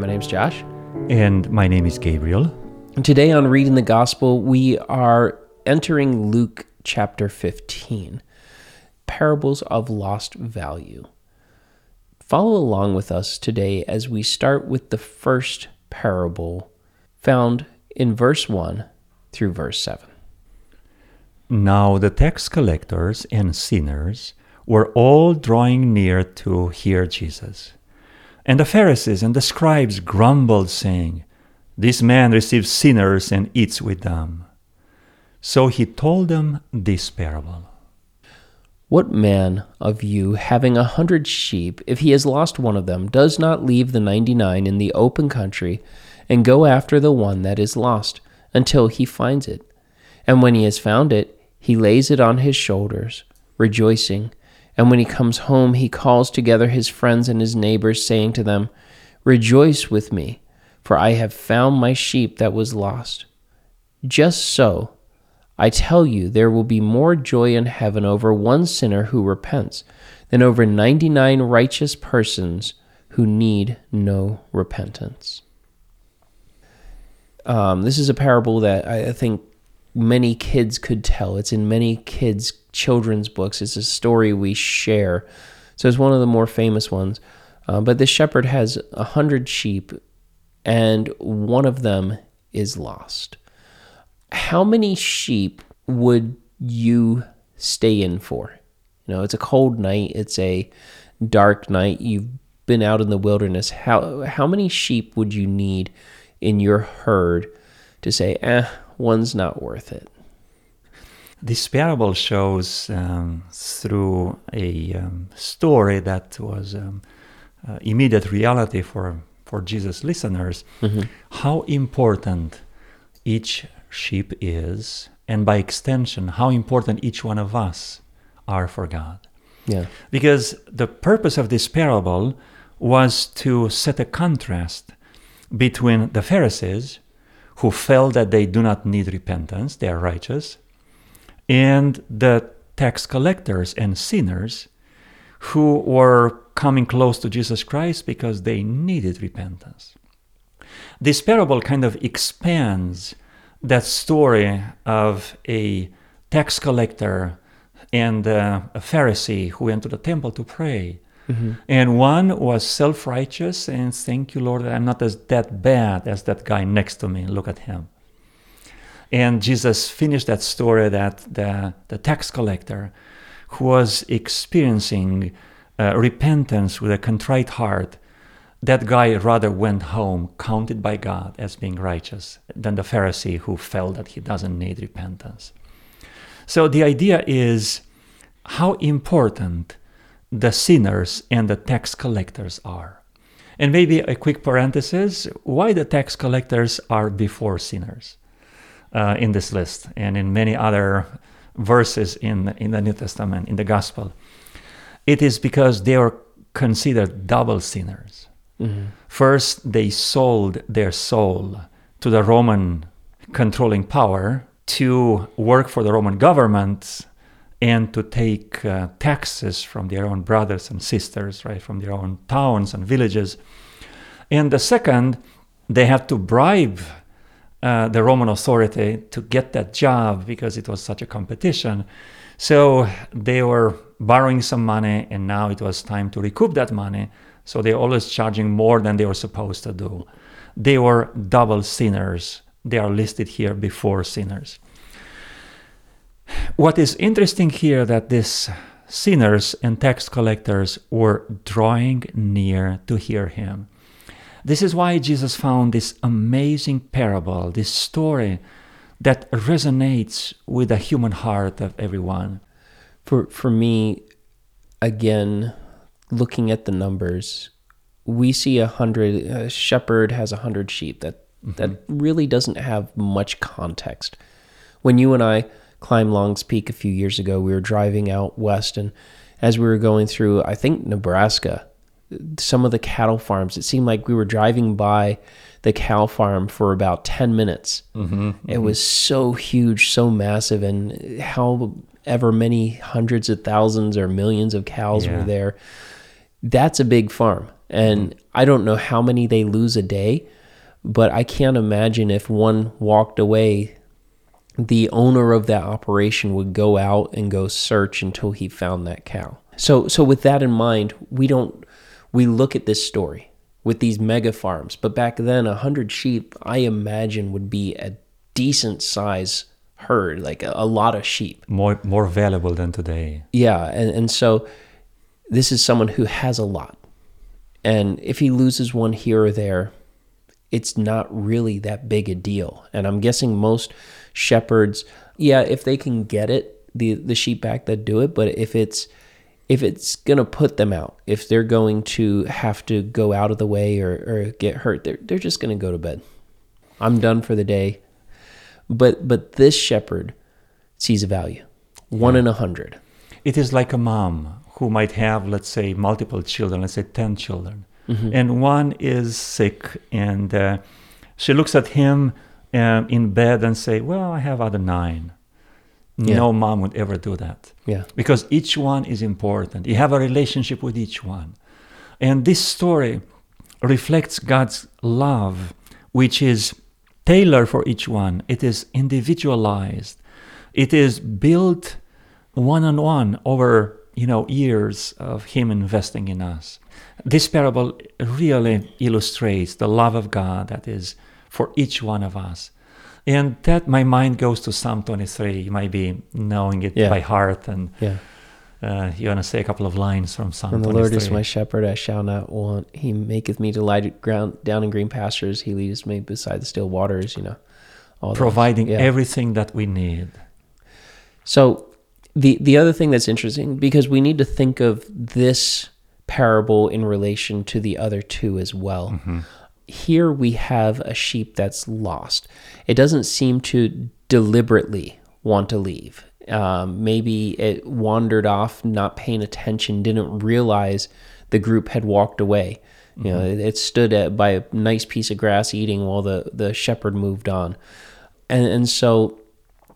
my name's Josh. And my name is Gabriel. And today on Reading the Gospel, we are entering Luke chapter 15 Parables of Lost Value. Follow along with us today as we start with the first parable found in verse 1 through verse 7. Now the tax collectors and sinners were all drawing near to hear Jesus. And the Pharisees and the scribes grumbled, saying, This man receives sinners and eats with them. So he told them this parable. What man of you, having a hundred sheep, if he has lost one of them, does not leave the ninety nine in the open country and go after the one that is lost until he finds it? And when he has found it, he lays it on his shoulders, rejoicing. And when he comes home, he calls together his friends and his neighbors, saying to them, Rejoice with me, for I have found my sheep that was lost. Just so, I tell you, there will be more joy in heaven over one sinner who repents than over 99 righteous persons who need no repentance. Um, this is a parable that I think many kids could tell. It's in many kids' children's books. It's a story we share. So it's one of the more famous ones. Uh, but this shepherd has a hundred sheep, and one of them is lost how many sheep would you stay in for? You know, it's a cold night, it's a dark night, you've been out in the wilderness. How how many sheep would you need in your herd to say, eh, one's not worth it? This parable shows um, through a um, story that was um, uh, immediate reality for for Jesus listeners mm-hmm. how important each sheep is, and by extension, how important each one of us are for God. Yeah. Because the purpose of this parable was to set a contrast between the Pharisees, who felt that they do not need repentance, they are righteous, and the tax collectors and sinners who were coming close to Jesus Christ because they needed repentance. This parable kind of expands that story of a tax collector and uh, a Pharisee who went to the temple to pray. Mm-hmm. And one was self righteous and thank you, Lord, that I'm not as that bad as that guy next to me. Look at him. And Jesus finished that story that the, the tax collector who was experiencing uh, repentance with a contrite heart that guy rather went home counted by God as being righteous than the Pharisee who felt that he doesn't need repentance. So the idea is how important the sinners and the tax collectors are. And maybe a quick parenthesis why the tax collectors are before sinners uh, in this list and in many other verses in, in the New Testament, in the Gospel. It is because they are considered double sinners. Mm-hmm. First, they sold their soul to the Roman controlling power to work for the Roman government and to take uh, taxes from their own brothers and sisters, right, from their own towns and villages. And the second, they had to bribe uh, the Roman authority to get that job because it was such a competition. So they were borrowing some money, and now it was time to recoup that money. So they're always charging more than they were supposed to do. They were double sinners. They are listed here before sinners. What is interesting here that these sinners and tax collectors were drawing near to hear him. This is why Jesus found this amazing parable, this story that resonates with the human heart of everyone. For for me, again, looking at the numbers, we see a hundred. A shepherd has a hundred sheep. That mm-hmm. that really doesn't have much context. When you and I climbed Long's Peak a few years ago, we were driving out west, and as we were going through, I think Nebraska, some of the cattle farms, it seemed like we were driving by the cow farm for about 10 minutes. Mm-hmm, mm-hmm. It was so huge, so massive, and however many hundreds of thousands or millions of cows yeah. were there that's a big farm. And I don't know how many they lose a day, but I can't imagine if one walked away, the owner of that operation would go out and go search until he found that cow. So so with that in mind, we don't we look at this story with these mega farms, but back then a 100 sheep I imagine would be a decent size herd, like a, a lot of sheep. More more valuable than today. Yeah, and, and so this is someone who has a lot. And if he loses one here or there, it's not really that big a deal. And I'm guessing most shepherds, yeah, if they can get it, the the sheep back that do it, but if it's if it's gonna put them out, if they're going to have to go out of the way or, or get hurt, they're they're just gonna go to bed. I'm done for the day. But but this shepherd sees a value. One in a hundred. It is like a mom who might have, let's say, multiple children, let's say 10 children, and one is sick, and uh, she looks at him um, in bed and say, "Well, I have other nine. Yeah. No mom would ever do that Yeah. because each one is important. You have a relationship with each one, and this story reflects God's love, which is tailored for each one. It is individualized. It is built one on one over you know years of him investing in us this parable really illustrates the love of god that is for each one of us and that my mind goes to psalm 23 you might be knowing it Yeah. by heart and Yeah. uh, you want to say a couple of lines from psalm And the 23 Lord is my shepherd, I shall not want. He maketh me to lie ground down in green pastures. He leadeth me beside the still waters, you know. All providing Yeah. everything that we need So the the other thing that's interesting because we need to think of this parable in relation to the other two as well. Here we have a sheep that's lost. It doesn't seem to deliberately want to leave. Um, maybe it wandered off, not paying attention, didn't realize the group had walked away. You know, it, it stood at, by a nice piece of grass eating while the, the shepherd moved on. And, and so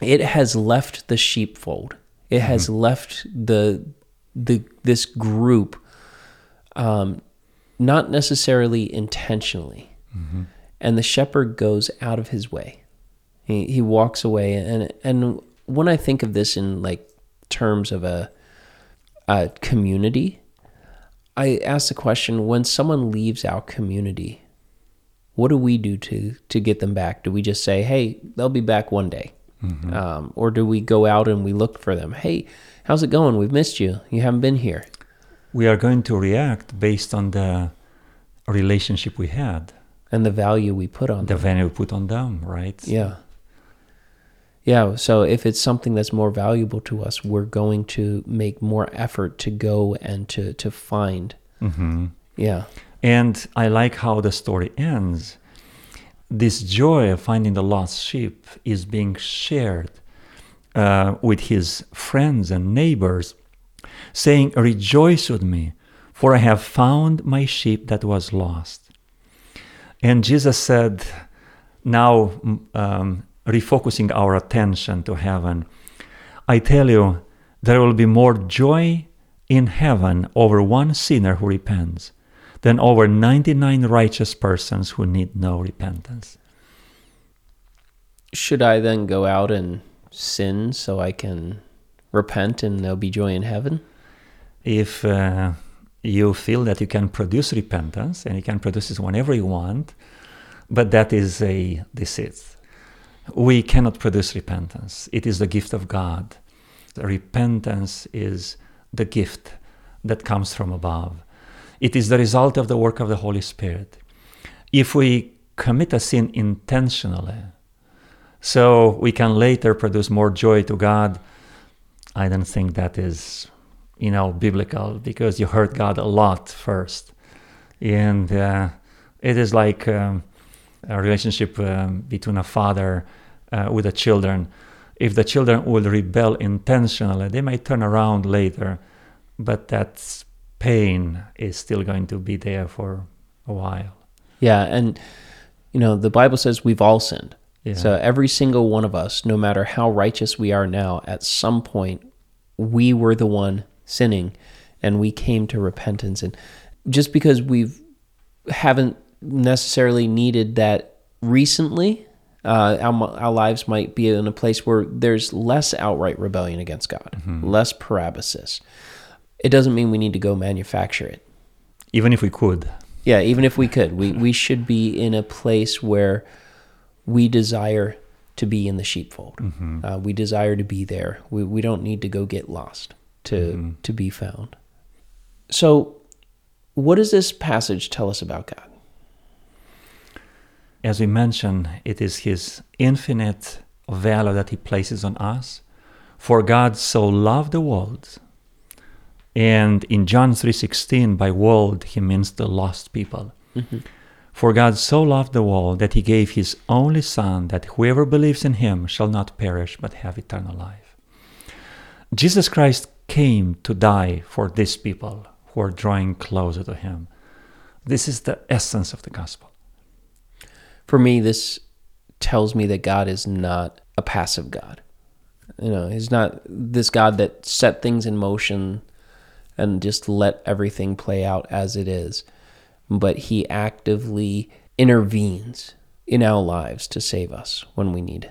it has left the sheepfold. It has left the the this group, um, not necessarily intentionally, and the shepherd goes out of his way. He he walks away, and and when I think of this in like terms of a a community, I ask the question: when someone leaves our community, what do we do to to get them back? Do we just say, "Hey, they'll be back one day," um, or do we go out and we look for them? Hey, how's it going? We've missed you. You haven't been here. We are going to react based on the relationship we had And the value we put on the them. value we put on them right Yeah. Yeah. So if it's something that's more valuable to us, we're going to make more effort to go and to to find. Mm-hmm. Yeah. And I like how the story ends. This joy of finding the lost sheep is being shared uh, with his friends and neighbors, saying, Rejoice with me, for I have found my sheep that was lost. And Jesus said, now um, refocusing our attention to heaven, I tell you, there will be more joy in heaven over one sinner who repents than over 99 righteous persons who need no repentance. Should I then go out and sin so I can repent and there'll be joy in heaven? If uh, you feel that you can produce repentance and you can produce it whenever you want, but that is a deceit. We cannot produce repentance. It is the gift of God. The repentance is the gift that comes from above. It is the result of the work of the Holy Spirit. If we commit a sin intentionally, so we can later produce more joy to God, I don't think that is, you know, biblical because you hurt God a lot first, and uh, it is like um, a relationship um, between a father uh, with the children. If the children will rebel intentionally, they might turn around later, but that pain is still going to be there for a while. Yeah, and you know, the Bible says we've all sinned. Yeah. So every single one of us, no matter how righteous we are now, at some point we were the one sinning and we came to repentance and just because we've haven't necessarily needed that recently, uh, our, our lives might be in a place where there's less outright rebellion against God, less parabasis. It doesn't mean we need to go manufacture it. Even if we could. Yeah, even if we could, we, we should be in a place where we desire to be in the sheepfold. Uh, we desire to be there. We, we don't need to go get lost to, mm-hmm. to be found. So, what does this passage tell us about God? As we mentioned, it is His infinite value that He places on us. For God so loved the world. And in John 3:16, by world he means the lost people. Mm-hmm. For God so loved the world that he gave his only Son, that whoever believes in him shall not perish but have eternal life. Jesus Christ came to die for these people who are drawing closer to him. This is the essence of the gospel. For me, this tells me that God is not a passive God. You know, He's not this God that set things in motion and just let everything play out as it is, but He actively intervenes in our lives to save us when we need.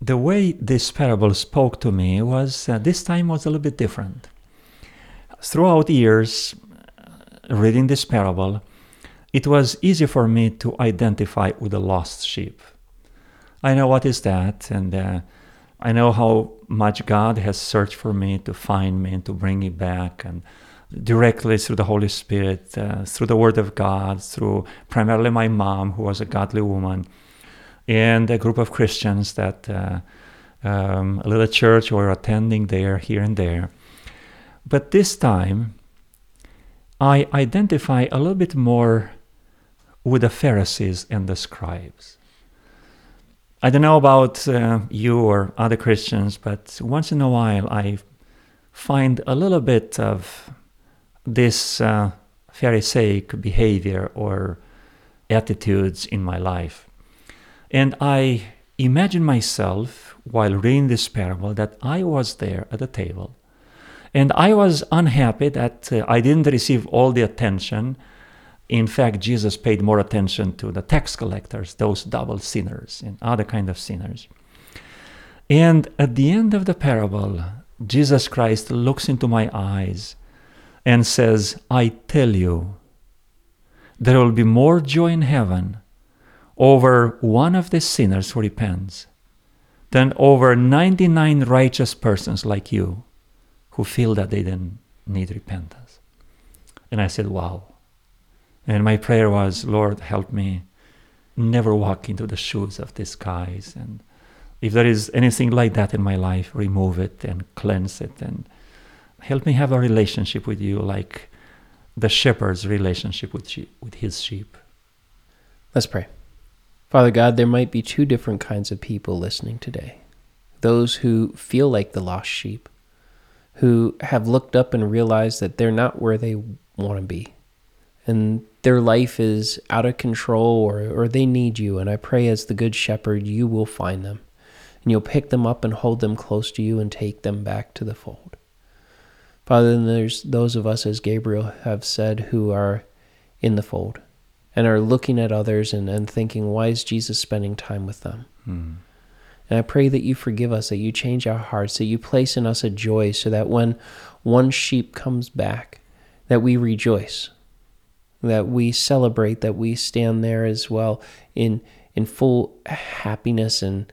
The way this parable spoke to me was uh, this time was a little bit different. Throughout years uh, reading this parable, it was easy for me to identify with the lost sheep. I know what is that, and uh, I know how much God has searched for me to find me and to bring me back, and directly through the Holy Spirit, uh, through the Word of God, through primarily my mom, who was a godly woman, and a group of Christians that uh, um, a little church were attending there, here and there. But this time, I identify a little bit more with the Pharisees and the scribes. I don't know about uh, you or other Christians, but once in a while I find a little bit of this uh, Pharisaic behavior or attitudes in my life. And I imagine myself while reading this parable that I was there at the table and I was unhappy that uh, I didn't receive all the attention. In fact, Jesus paid more attention to the tax collectors, those double sinners and other kind of sinners. And at the end of the parable, Jesus Christ looks into my eyes and says, I tell you, there will be more joy in heaven over one of the sinners who repents than over 99 righteous persons like you who feel that they didn't need repentance. And I said, Wow. And my prayer was, Lord, help me never walk into the shoes of these guys. And if there is anything like that in my life, remove it and cleanse it. And help me have a relationship with you like the shepherd's relationship with, with his sheep. Let's pray. Father God, there might be two different kinds of people listening today those who feel like the lost sheep, who have looked up and realized that they're not where they want to be, and their life is out of control or, or they need you. And I pray, as the Good Shepherd, you will find them and you'll pick them up and hold them close to you and take them back to the fold. Father, there's those of us, as Gabriel have said, who are in the fold and are looking at others and, and thinking, why is Jesus spending time with them? Hmm. And I pray that you forgive us, that you change our hearts, that you place in us a joy so that when one sheep comes back, that we rejoice, that we celebrate, that we stand there as well in in full happiness and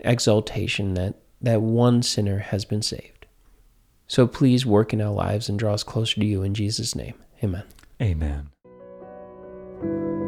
exaltation that that one sinner has been saved. So please work in our lives and draw us closer to you in Jesus' name. Amen. Amen. Thank you.